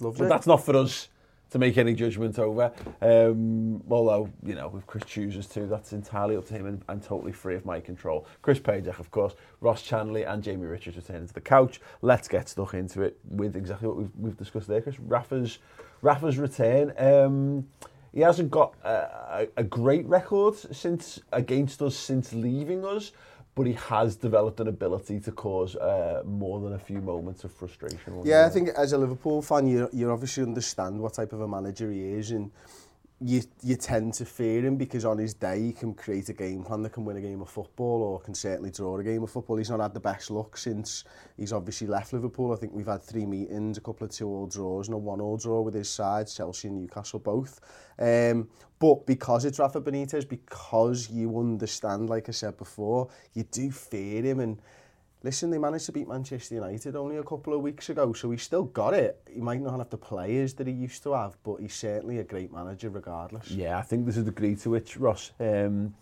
Lovely. But that's not for us. to make any judgment over. Um, although, you know, if Chris chooses to, that's entirely up to him and, and totally free of my control. Chris Pajdech, of course, Ross Chanley and Jamie Richards returning to the couch. Let's get stuck into it with exactly what we've, we've discussed there, Chris. Rafa's, Rafa's return. Um, he hasn't got a, a, a great record since against us since leaving us, but he has developed an ability to cause uh, more than a few moments of frustration. Yeah, I think as a Liverpool fan, you you obviously understand what type of a manager he is, and you, you tend to fear him because on his day he can create a game plan that can win a game of football or can certainly draw a game of football. He's not had the best luck since he's obviously left Liverpool. I think we've had three meetings, a couple of two-all draws and a one-all draw with his side, Chelsea and Newcastle both. Um, but because it's Rafa Benitez, because you understand, like I said before, you do fear him and listen, they managed to beat Manchester United only a couple of weeks ago, so he's still got it. He might not have the players that he used to have, but he's certainly a great manager regardless. Yeah, I think there's a degree to which, Ross, um,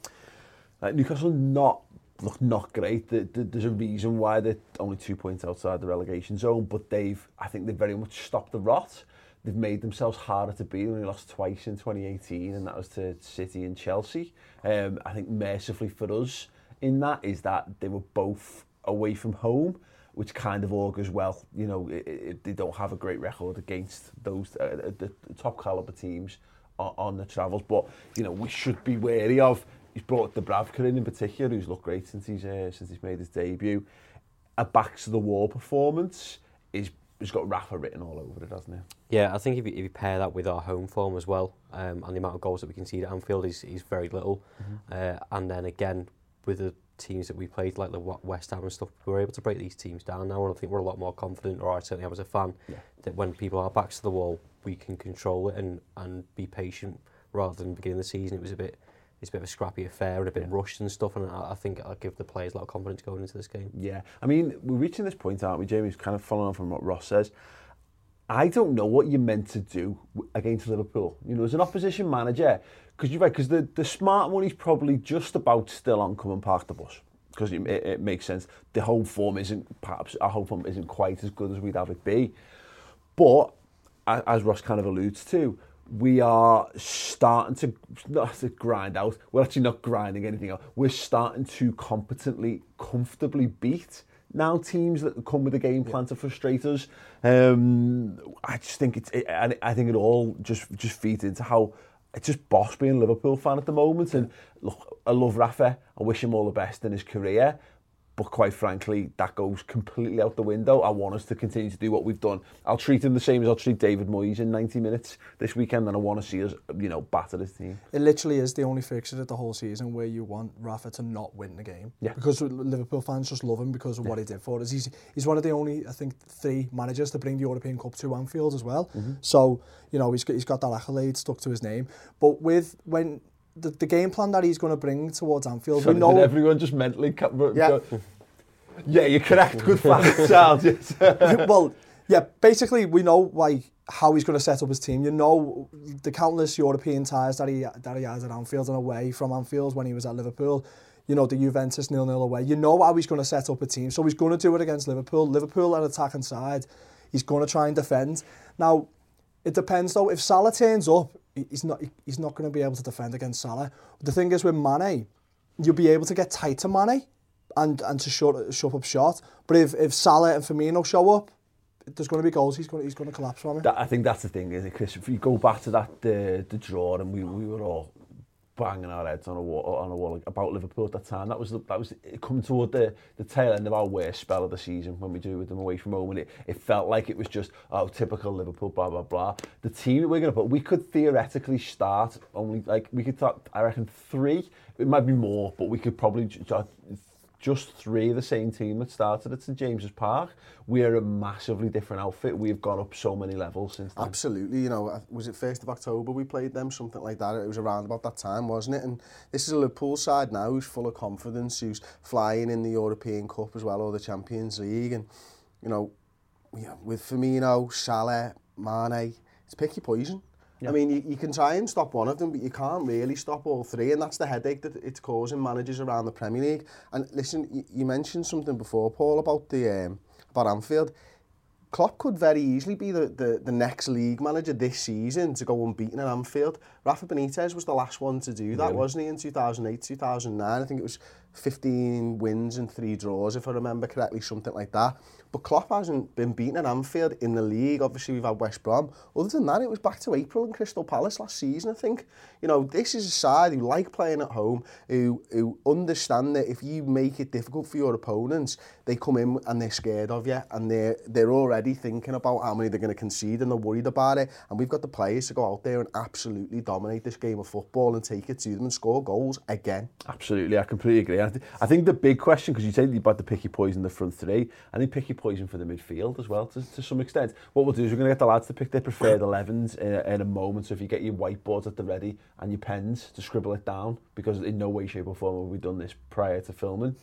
like Newcastle not look not great. There's a reason why they're only two points outside the relegation zone, but they've, I think they've very much stopped the rot. They've made themselves harder to beat. They only lost twice in 2018, and that was to City and Chelsea. Um, I think mercifully for us, in that is that they were both away from home, which kind of augurs well. You know, it, it, they don't have a great record against those uh, uh the top caliber teams on, on the travels. But you know, we should be wary of. He's brought the Bravka in in particular, who's looked great since he's uh, since he's made his debut. A back to the wall performance is has got Rafa written all over it, hasn't it? Yeah, I think if you, if you pair that with our home form as well, um, and the amount of goals that we can see at Anfield is, is very little. Mm -hmm. uh, and then again, with the teams that we played, like the West Ham and stuff, we were able to break these teams down now, and I think we're a lot more confident, or I certainly am as a fan, yeah. that when people are backs to the wall, we can control it and, and be patient rather than beginning the season. It was a bit it's a bit of a scrappy affair and a bit yeah. rushed and stuff, and I, I think I'll give the players a lot of confidence going into this game. Yeah, I mean, we're reaching this point, aren't we, Jamie? It's kind of following on from what Ross says. I don't know what you're meant to do against Liverpool. You know, as an opposition manager, because you're right, because the, the smart one is probably just about still on come and park the bus. Because it, it, it makes sense. The home form isn't, perhaps, our home form isn't quite as good as we'd have it be. But, as Ross kind of alludes to, we are starting to not to grind out. We're actually not grinding anything out. We're starting to competently, comfortably beat now teams that come with a game plan yeah. to frustrate us. Um, I just think it's, it, I, I think it all just just feeds into how it's just boss being a Liverpool fan at the moment. And look, I love Rafa. I wish him all the best in his career. But quite frankly, that goes completely out the window. I want us to continue to do what we've done. I'll treat him the same as I'll treat David Moyes in 90 minutes this weekend, and I want to see us, you know, batter this team. It literally is the only fixture of the whole season where you want Rafa to not win the game. Yeah. Because Liverpool fans just love him because of yeah. what he did for us. He's, he's one of the only, I think, three managers to bring the European Cup to Anfield as well. Mm -hmm. So, you know, he's got, he's got that accolade stuck to his name. But with when the, the game plan that he's going to bring towards Anfield. Sorry, we know everyone just mentally yeah. Go, yeah, you're correct. Good fact, Charles. Yes. well, yeah, basically we know why how he's going to set up his team. You know the countless European ties that he that he has at Anfield and away from Anfield when he was at Liverpool. You know the Juventus nil nil away. You know how he's going to set up a team. So he's going to do it against Liverpool. Liverpool at attack and side. He's going to try and defend. Now it depends though. If Salah turns up, he's not he's not going to be able to defend against Salah. The thing is with Mane, you'll be able to get tight to Mane and and to shut shut up shot. But if if Salah and Firmino show up, there's going to be goals. He's going to, he's going to collapse from it. That, I think that's the thing, is it, Chris? If you go back to that uh, the the draw, and we we were all banging our heads on a wall, on a wall about Liverpool at that time. That was the, that was coming toward the, the tail end of our worst spell of the season when we do with them away from home, and it, it felt like it was just oh typical Liverpool, blah blah blah. The team that we're going to put, we could theoretically start only like we could start, I reckon three. It might be more, but we could probably just three of the same team that started at St James's Park. We're a massively different outfit. We've gone up so many levels since then. Absolutely. You know, uh, was it 1st of October we played them? Something like that. It was around about that time, wasn't it? And this is a Liverpool side now who's full of confidence, who's flying in the European Cup as well, or the Champions League. And, you know, yeah, with Firmino, Salah, Mane, it's picky poison. Yeah. I mean, you, you can try and stop one of them, but you can't really stop all three, and that's the headache that it's causing managers around the Premier League. And listen, you, you mentioned something before, Paul, about the um, about Anfield. Klopp could very easily be the, the, the next league manager this season to go unbeaten at Anfield. Rafa Benitez was the last one to do that, really? wasn't he, in 2008-2009? I think it was 15 wins and three draws, if I remember correctly, something like that. But Klopp hasn't been beaten at Anfield in the league. Obviously, we've had West Brom. Other than that, it was back to April in Crystal Palace last season, I think. You know, this is a side who like playing at home, who, who understand that if you make it difficult for your opponents, they come in and they're scared of you and they're, they're already thinking about how many they're going to concede and they're worried about it. And we've got the players to go out there and absolutely dominate this game of football and take it to them and score goals again. Absolutely, I completely agree. I, th I think the big question, because you said about the picky poison in the front three, I think picky poison for the midfield as well, to, to some extent. What we'll do is we're going to get the lads to pick their preferred 11s in a, in a moment, so if you get your whiteboards at the ready and your pens to scribble it down, because in no way, shape or form have we done this prior to filming.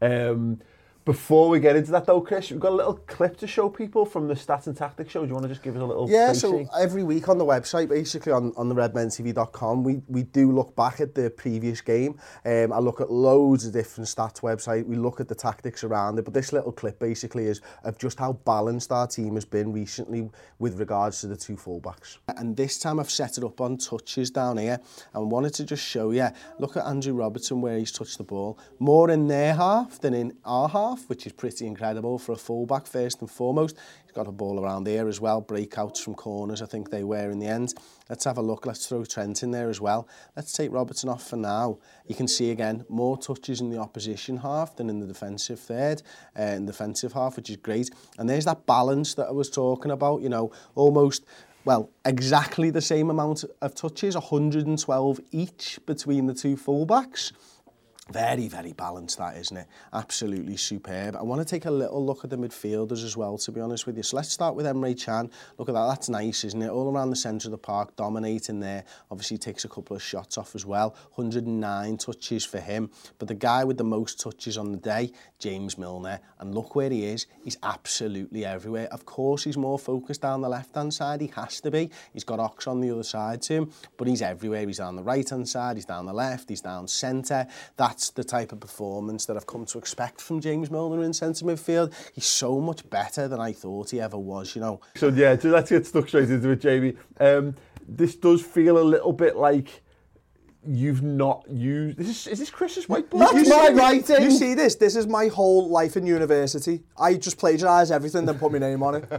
Um, Before we get into that though, Chris, we've got a little clip to show people from the Stats and Tactics show. Do you want to just give us a little? Yeah, so every week on the website, basically on, on the redmentv.com, we, we do look back at the previous game. Um, I look at loads of different stats website. We look at the tactics around it, but this little clip basically is of just how balanced our team has been recently with regards to the two fullbacks. And this time I've set it up on touches down here and wanted to just show you. Look at Andrew Robertson where he's touched the ball. More in their half than in our half. himself, which is pretty incredible for a fullback first and foremost. He's got a ball around there as well, breakouts from corners, I think they were in the end. Let's have a look, let's throw Trent in there as well. Let's take Robertson off for now. You can see again, more touches in the opposition half than in the defensive third, uh, in the defensive half, which is great. And there's that balance that I was talking about, you know, almost well, exactly the same amount of touches, 112 each between the two fullbacks. Very, very balanced, that, isn't it? Absolutely superb. I want to take a little look at the midfielders as well, to be honest with you. So let's start with Emre Chan. Look at that, that's nice, isn't it? All around the centre of the park, dominating there. Obviously takes a couple of shots off as well. 109 touches for him. But the guy with the most touches on the day, James Milner. And look where he is. He's absolutely everywhere. Of course, he's more focused down the left-hand side. He has to be. He's got Ox on the other side to him. But he's everywhere. He's down the right-hand side. He's down the left. He's down centre. That that's the type of performance that I've come to expect from James Milner in centre midfield. He's so much better than I thought he ever was, you know. So yeah, so let's get stuck straight into it, Jamie. Um, this does feel a little bit like you've not used. Is this, is this Chris's whiteboard? That's you my writing. You see this? This is my whole life in university. I just plagiarise everything, then put my name on it.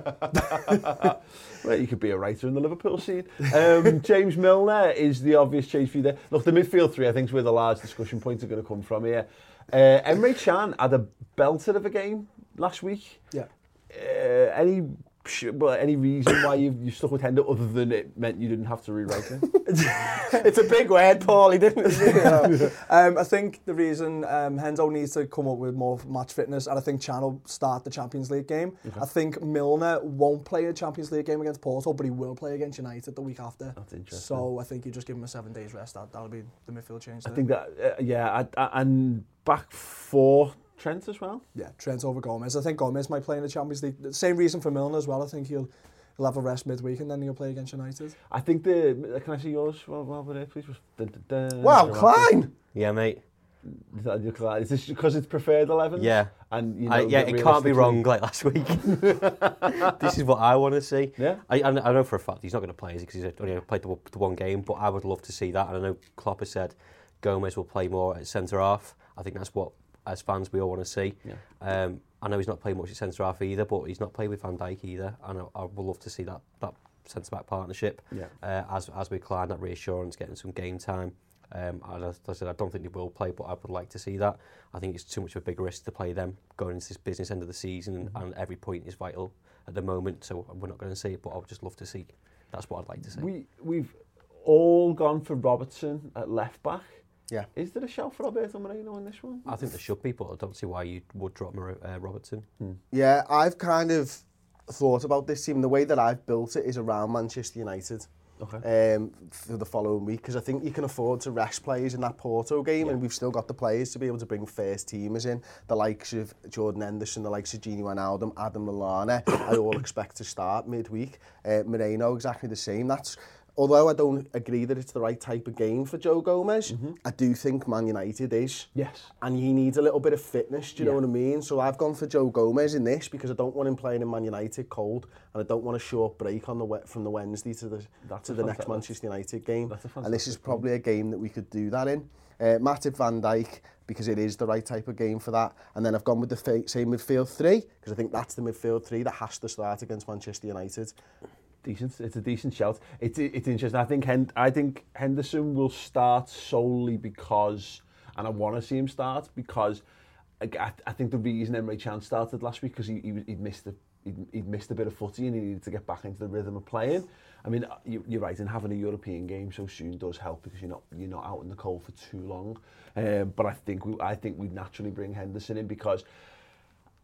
well, you could be a writer in the Liverpool scene. Um, James Milner is the obvious change for you there. Look, the midfield three, I think, is where the large discussion points are going to come from here. Uh, Emre Chan had a belter of a game last week. Yeah. Uh, any but any reason why you you stuck with Hendo other than it meant you didn't have to rewrite it? it's a big word, Paul. He didn't. it? um, I think the reason um, Hendo needs to come up with more match fitness, and I think Chan will start the Champions League game. Okay. I think Milner won't play a Champions League game against Porto, but he will play against United the week after. That's interesting. So I think you just give him a seven days rest. That, will be the midfield change. There. I think that, uh, yeah, I, I, and back four Trent as well? Yeah, Trent over Gomez. I think Gomez might play in the Champions League. The same reason for Milner as well. I think he'll he'll have a rest midweek and then he'll play against United. I think the uh, can I see yours while we're there, please? wow, Klein. Yeah, mate. Is this because it's preferred 11? Yeah. And you know, I, yeah, it can't be wrong like last week. this is what I want to see. Yeah. I, I know for a fact he's not going to play because he's only played the, the one game, but I would love to see that. And I know Klopp has said Gomez will play more at centre half. I think that's what as fans we all want to see. Yeah. Um, I know he's not playing much at centre half either, but he's not playing with Van Dijk either, and I, I would love to see that that centre back partnership yeah. uh, as as we climb that reassurance, getting some game time. Um, as I said, I don't think they will play, but I would like to see that. I think it's too much of a big risk to play them going into this business end of the season, and, mm-hmm. and every point is vital at the moment. So we're not going to see it, but I would just love to see. That's what I'd like to see. We we've all gone for Robertson at left back. Yeah. Is there a shelf for Roberto Moreno in this one? I think there should be, but I don't see why you would drop Mar uh, Robertson. Hmm. Yeah, I've kind of thought about this team. The way that I've built it is around Manchester United. Okay. Um, for the following week because I think you can afford to rest players in that Porto game yeah. and we've still got the players to be able to bring first teamers in the likes of Jordan Henderson the likes of Gini Wijnaldum Adam Lallana I all expect to start midweek uh, Moreno exactly the same that's although I don't agree that it's the right type of game for Joe Gomez, mm-hmm. I do think Man United is. Yes. And he needs a little bit of fitness, do you yeah. know what I mean? So I've gone for Joe Gomez in this because I don't want him playing in Man United cold and I don't want a short break on the from the Wednesday to the That's to the next Manchester United game. And this is probably a game that we could do that in. Uh, Matip Van Dijk, because it is the right type of game for that. And then I've gone with the same midfield three, because I think that's the midfield three that has to start against Manchester United decent. It's a decent shout. It, it, it's interesting. I think Hend I think Henderson will start solely because, and I want to see him start because I, I, I think the reason Emery Chan started last week because he, he he'd missed the he'd, he'd missed a bit of footy and he needed to get back into the rhythm of playing. I mean, uh, you, you're right, in having a European game so soon does help because you're not you're not out in the cold for too long. Um, but I think we I think we'd naturally bring Henderson in because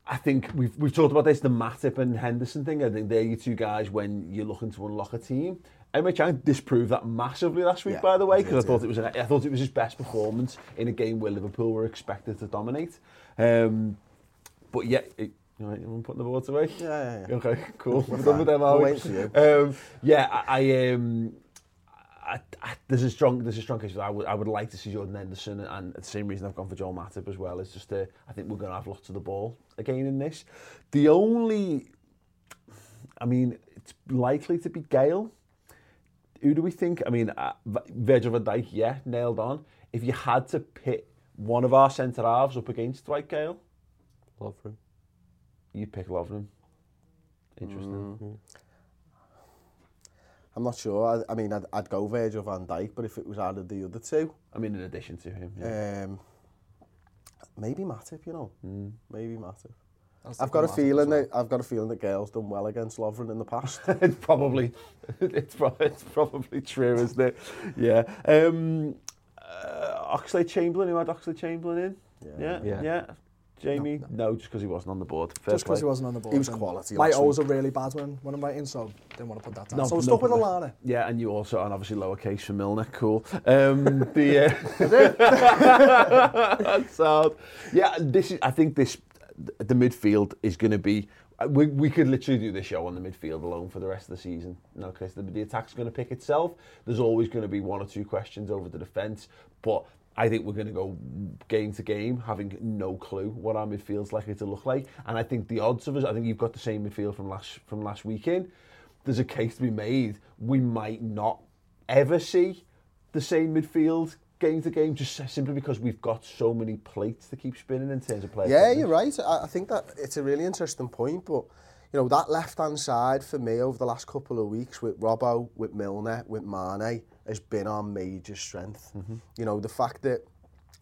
I think we've, we've talked about this, the Matip and Henderson thing. I think they're your two guys when you're looking to unlock a team. Emre Can disproved that massively last week, yeah, by the way, because I thought yeah. it was I thought it was his best performance in a game where Liverpool were expected to dominate. Um, but yeah, it, you know, putting the boards away. Yeah, yeah, yeah. Okay, cool. We're done with them, are we? Um, yeah, I, I um, I, I, there's a strong there's a strong case. I would I would like to see Jordan Henderson, and, and the same reason I've gone for Joel Matip as well. Is just uh, I think we're going to have lots of the ball again in this. The only, I mean, it's likely to be Gale. Who do we think? I mean, uh, Virgil van Dijk, yeah, nailed on. If you had to pit one of our centre halves up against Dwight Gale, Lovren, you pick Lovren. Interesting. Mm. I'm not sure. I, I mean, I'd, I'd go Virgil van Dijk, but if it was out of the other two... I mean, in addition to him, yeah. Um, maybe Matip, you know. Mm. Maybe Matip. I've got a feeling well. that I've got a feeling that Gale's done well against Lovren in the past. it's probably it's, pro it's probably true, isn't it? Yeah. Um, uh, Oxley Chamberlain, who had Oxley Chamberlain in? Yeah. Yeah. yeah. yeah. Jamie no, no. no just because he wasn't on the board. Fair just because he wasn't on the board. He was quality. My O's are really bad when, when I'm writing, so didn't want to put that down. No, so no, stuck with Alana. Yeah, and you also, and obviously lowercase for Milner, cool. Um, the, uh, That's sad. Yeah, this is, I think this, the midfield is going to be, uh, we, we could literally do this show on the midfield alone for the rest of the season. No, Chris, the, the attack's going to pick itself. There's always going to be one or two questions over the defence, but I think we're going to go game to game, having no clue what our midfield's likely to look like. And I think the odds of us, I think you've got the same midfield from last from last weekend. There's a case to be made. We might not ever see the same midfield game to game, just simply because we've got so many plates to keep spinning in terms of players. Yeah, you're right. I, I think that it's a really interesting point, but you know, that left-hand side for me over the last couple of weeks with Robbo, with Milner, with Mane has been our major strength. Mm -hmm. You know, the fact that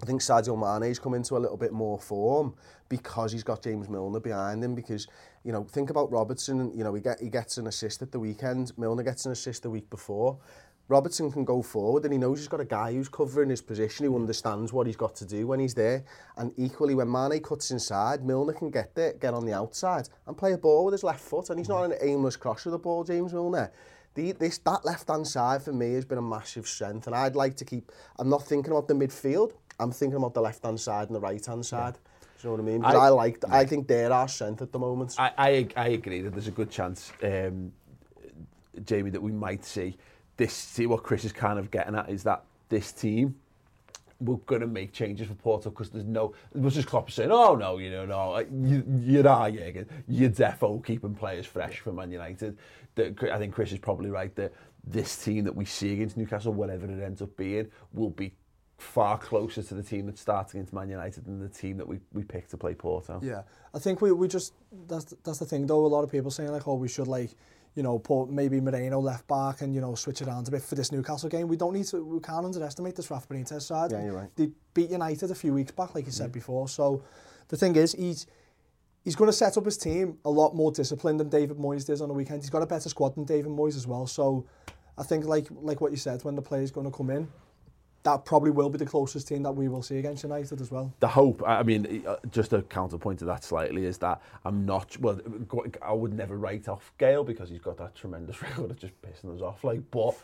I think Sadio Mane has come into a little bit more form because he's got James Milner behind him because you know think about Robertson you know he get he gets an assist at the weekend Milner gets an assist the week before Robertson can go forward and he knows he's got a guy who's covering his position who understands what he's got to do when he's there. And equally, when Mane cuts inside, Milner can get there, get on the outside and play a ball with his left foot. And he's not an aimless cross of the ball, James Milner. The, this, that left-hand side for me has been a massive strength and I'd like to keep... I'm not thinking about the midfield, I'm thinking about the left-hand side and the right-hand side. Yeah. you know what I mean? I, I like, yeah. I think they're our strength at the moment. I, I, I agree that there's a good chance, um, Jamie, that we might see this see what Chris is kind of getting at is that this team we're going to make changes for Porto because there's no... It was just Klopp saying, oh, no, you know, no, like, you, you're our Jürgen. You're defo keeping players fresh for Man United. that I think Chris is probably right that this team that we see against Newcastle, whatever it ends up being, will be far closer to the team that starts against Man United than the team that we, we picked to play Porto. Yeah, I think we, we just... That's, that's the thing, though. A lot of people saying, like, oh, we should, like, you know, put maybe Moreno left back and, you know, switch around a bit for this Newcastle game. We don't need to, we can't underestimate this Rafa Benitez side. Yeah, you're right. They beat United a few weeks back, like you said yeah. before. So the thing is, he's, he's going to set up his team a lot more disciplined than David Moyes does on the weekend. He's got a better squad than David Moyes as well. So I think, like like what you said, when the player's going to come in, that probably will be the closest team that we will see against United as well. The hope, I mean, uh, just a counterpoint to that slightly is that I'm not, well, uh, I would never write off Gale because he's got that tremendous record of just pissing us off, like, but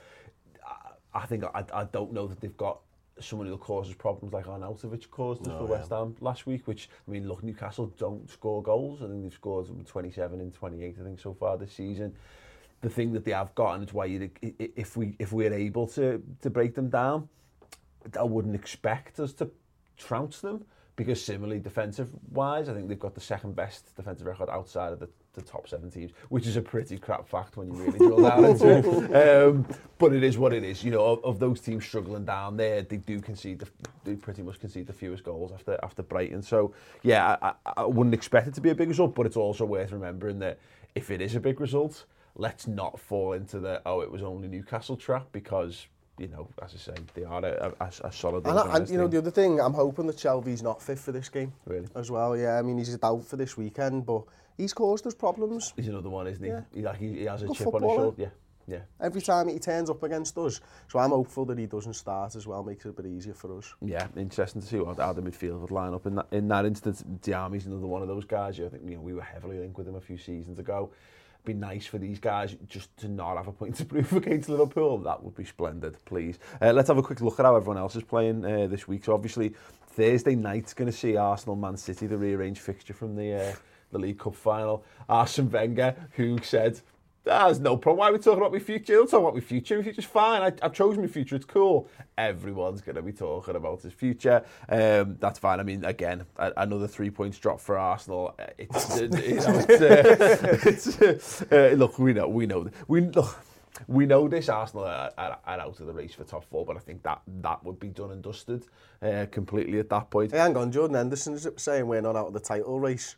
uh, I think I, I don't know that they've got someone who causes problems like Arnautovic caused us no, for yeah. West Ham last week, which, I mean, look, Newcastle don't score goals. I think they've scored 27 and 28, I think, so far this season. The thing that they have got, and it's why if we if we're able to to break them down, I wouldn't expect us to trounce them because similarly defensive wise I think they've got the second best defensive record outside of the, the top seven teams which is a pretty crap fact when you really drill down into it um, but it is what it is you know of, of those teams struggling down there they do concede the, they pretty much concede the fewest goals after after Brighton so yeah I, I wouldn't expect it to be a big result but it's also worth remembering that if it is a big result let's not fall into the oh it was only Newcastle trap because you know, as I say, they are a, a, a solid... And, and you know, the other thing, I'm hoping that Shelby's not fit for this game. Really? As well, yeah. I mean, he's out for this weekend, but he's caused us problems. He's another one, isn't he? Yeah. He, like, he, he has a Good chip on his shoulder. Yeah. Yeah. Every time he turns up against us. So I'm hopeful that he doesn't start as well, makes it a bit easier for us. Yeah, interesting to see what Adam midfield would line up in that, in that instance. Diami's another one of those guys. I think you know, we were heavily linked with him a few seasons ago be nice for these guys just to not have a point to prove against Liverpool. That would be splendid, please. Uh, let's have a quick look at how everyone else is playing uh, this week. So obviously Thursday night's going to see Arsenal Man City, the rearranged fixture from the uh, the League Cup final. Arsene Wenger, who said Ah, there's no problem. Why are we talking about my future? We'll talk about my future. My future's fine. I, I chose my future. It's cool. Everyone's going to be talking about his future. Um, that's fine. I mean, again, a, another three points drop for Arsenal. Uh, it's, uh, you know, it's, uh, it's uh, uh, look, we know, we know, we look. We know this Arsenal are, are, are out of the race for top four, but I think that that would be done and dusted uh, completely at that point. Hey, hang on, Jordan Henderson is saying we're not out of the title race.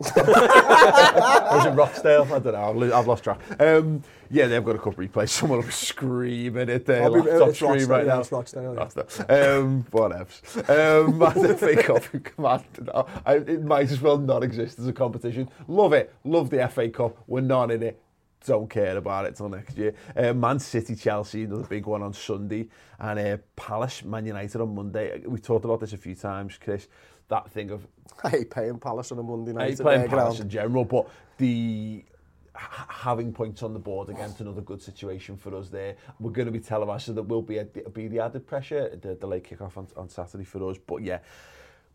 was it Rochdale? I don't know. I've, lost track. Um, yeah, they've got a cup replays. Someone will be screaming at their I'll be, screen right now. It's Rochdale. Yeah. Um, whatevs. Um, come on, it might as well not exist as a competition. Love it. Love the FA Cup. We're not in it. don't care about it till next year. Uh, Man City, Chelsea, another big one on Sunday. And uh, Palace, Man United on Monday. Uh, We talked about this a few times, Chris. That thing of... I hate playing Palace on a Monday night. I hate playing Palace ground. in general, but the having points on the board against another good situation for us there. We're going to be televised, so there will be, a, be the added pressure, the late kick-off on, on Saturday for us. But yeah,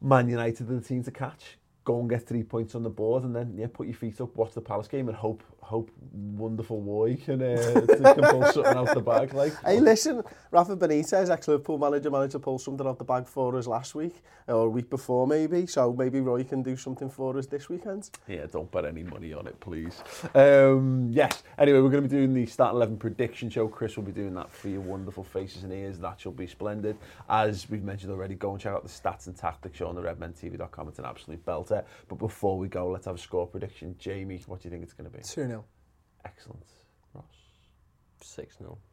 Man United are the team to catch. Go and get three points on the board and then yeah, put your feet up, watch the Palace game and hope hope wonderful Roy can, uh, can pull something out the bag. Like, hey, listen, Rafa Benitez, ex-Liverpool manager, managed to pull something out the bag for us last week or week before maybe. So maybe Roy can do something for us this weekend. Yeah, don't bet any money on it, please. Um, yes. Anyway, we're going to be doing the start eleven prediction show. Chris will be doing that for your wonderful faces and ears. That shall be splendid. As we've mentioned already, go and check out the stats and tactics show on the RedmenTV.com. It's an absolute belter. But before we go, let's have a score prediction. Jamie, what do you think it's going to be? Two 0 Excellent. Ross. 6 0.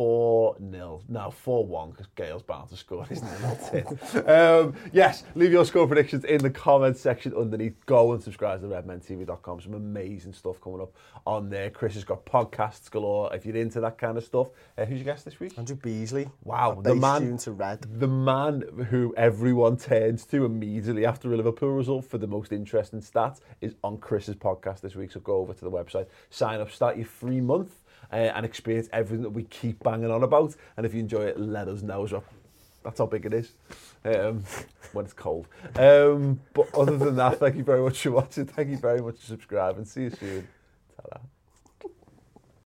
4 0. now 4 1 because Gail's bound to score, isn't it? That's it. Um, yes, leave your score predictions in the comments section underneath. Go and subscribe to redmentv.com. Some amazing stuff coming up on there. Chris has got podcasts galore if you're into that kind of stuff. Uh, who's your guest this week? Andrew Beasley. Wow, the man, to red. the man who everyone turns to immediately after a Liverpool result for the most interesting stats is on Chris's podcast this week. So go over to the website, sign up, start your free month. uh, and experience everything that we keep banging on about. And if you enjoy it, let us know as well. That's how big it is um, when it's cold. Um, but other than that, thank you very much for watching. Thank you very much for subscribing. See you soon. ta -ra.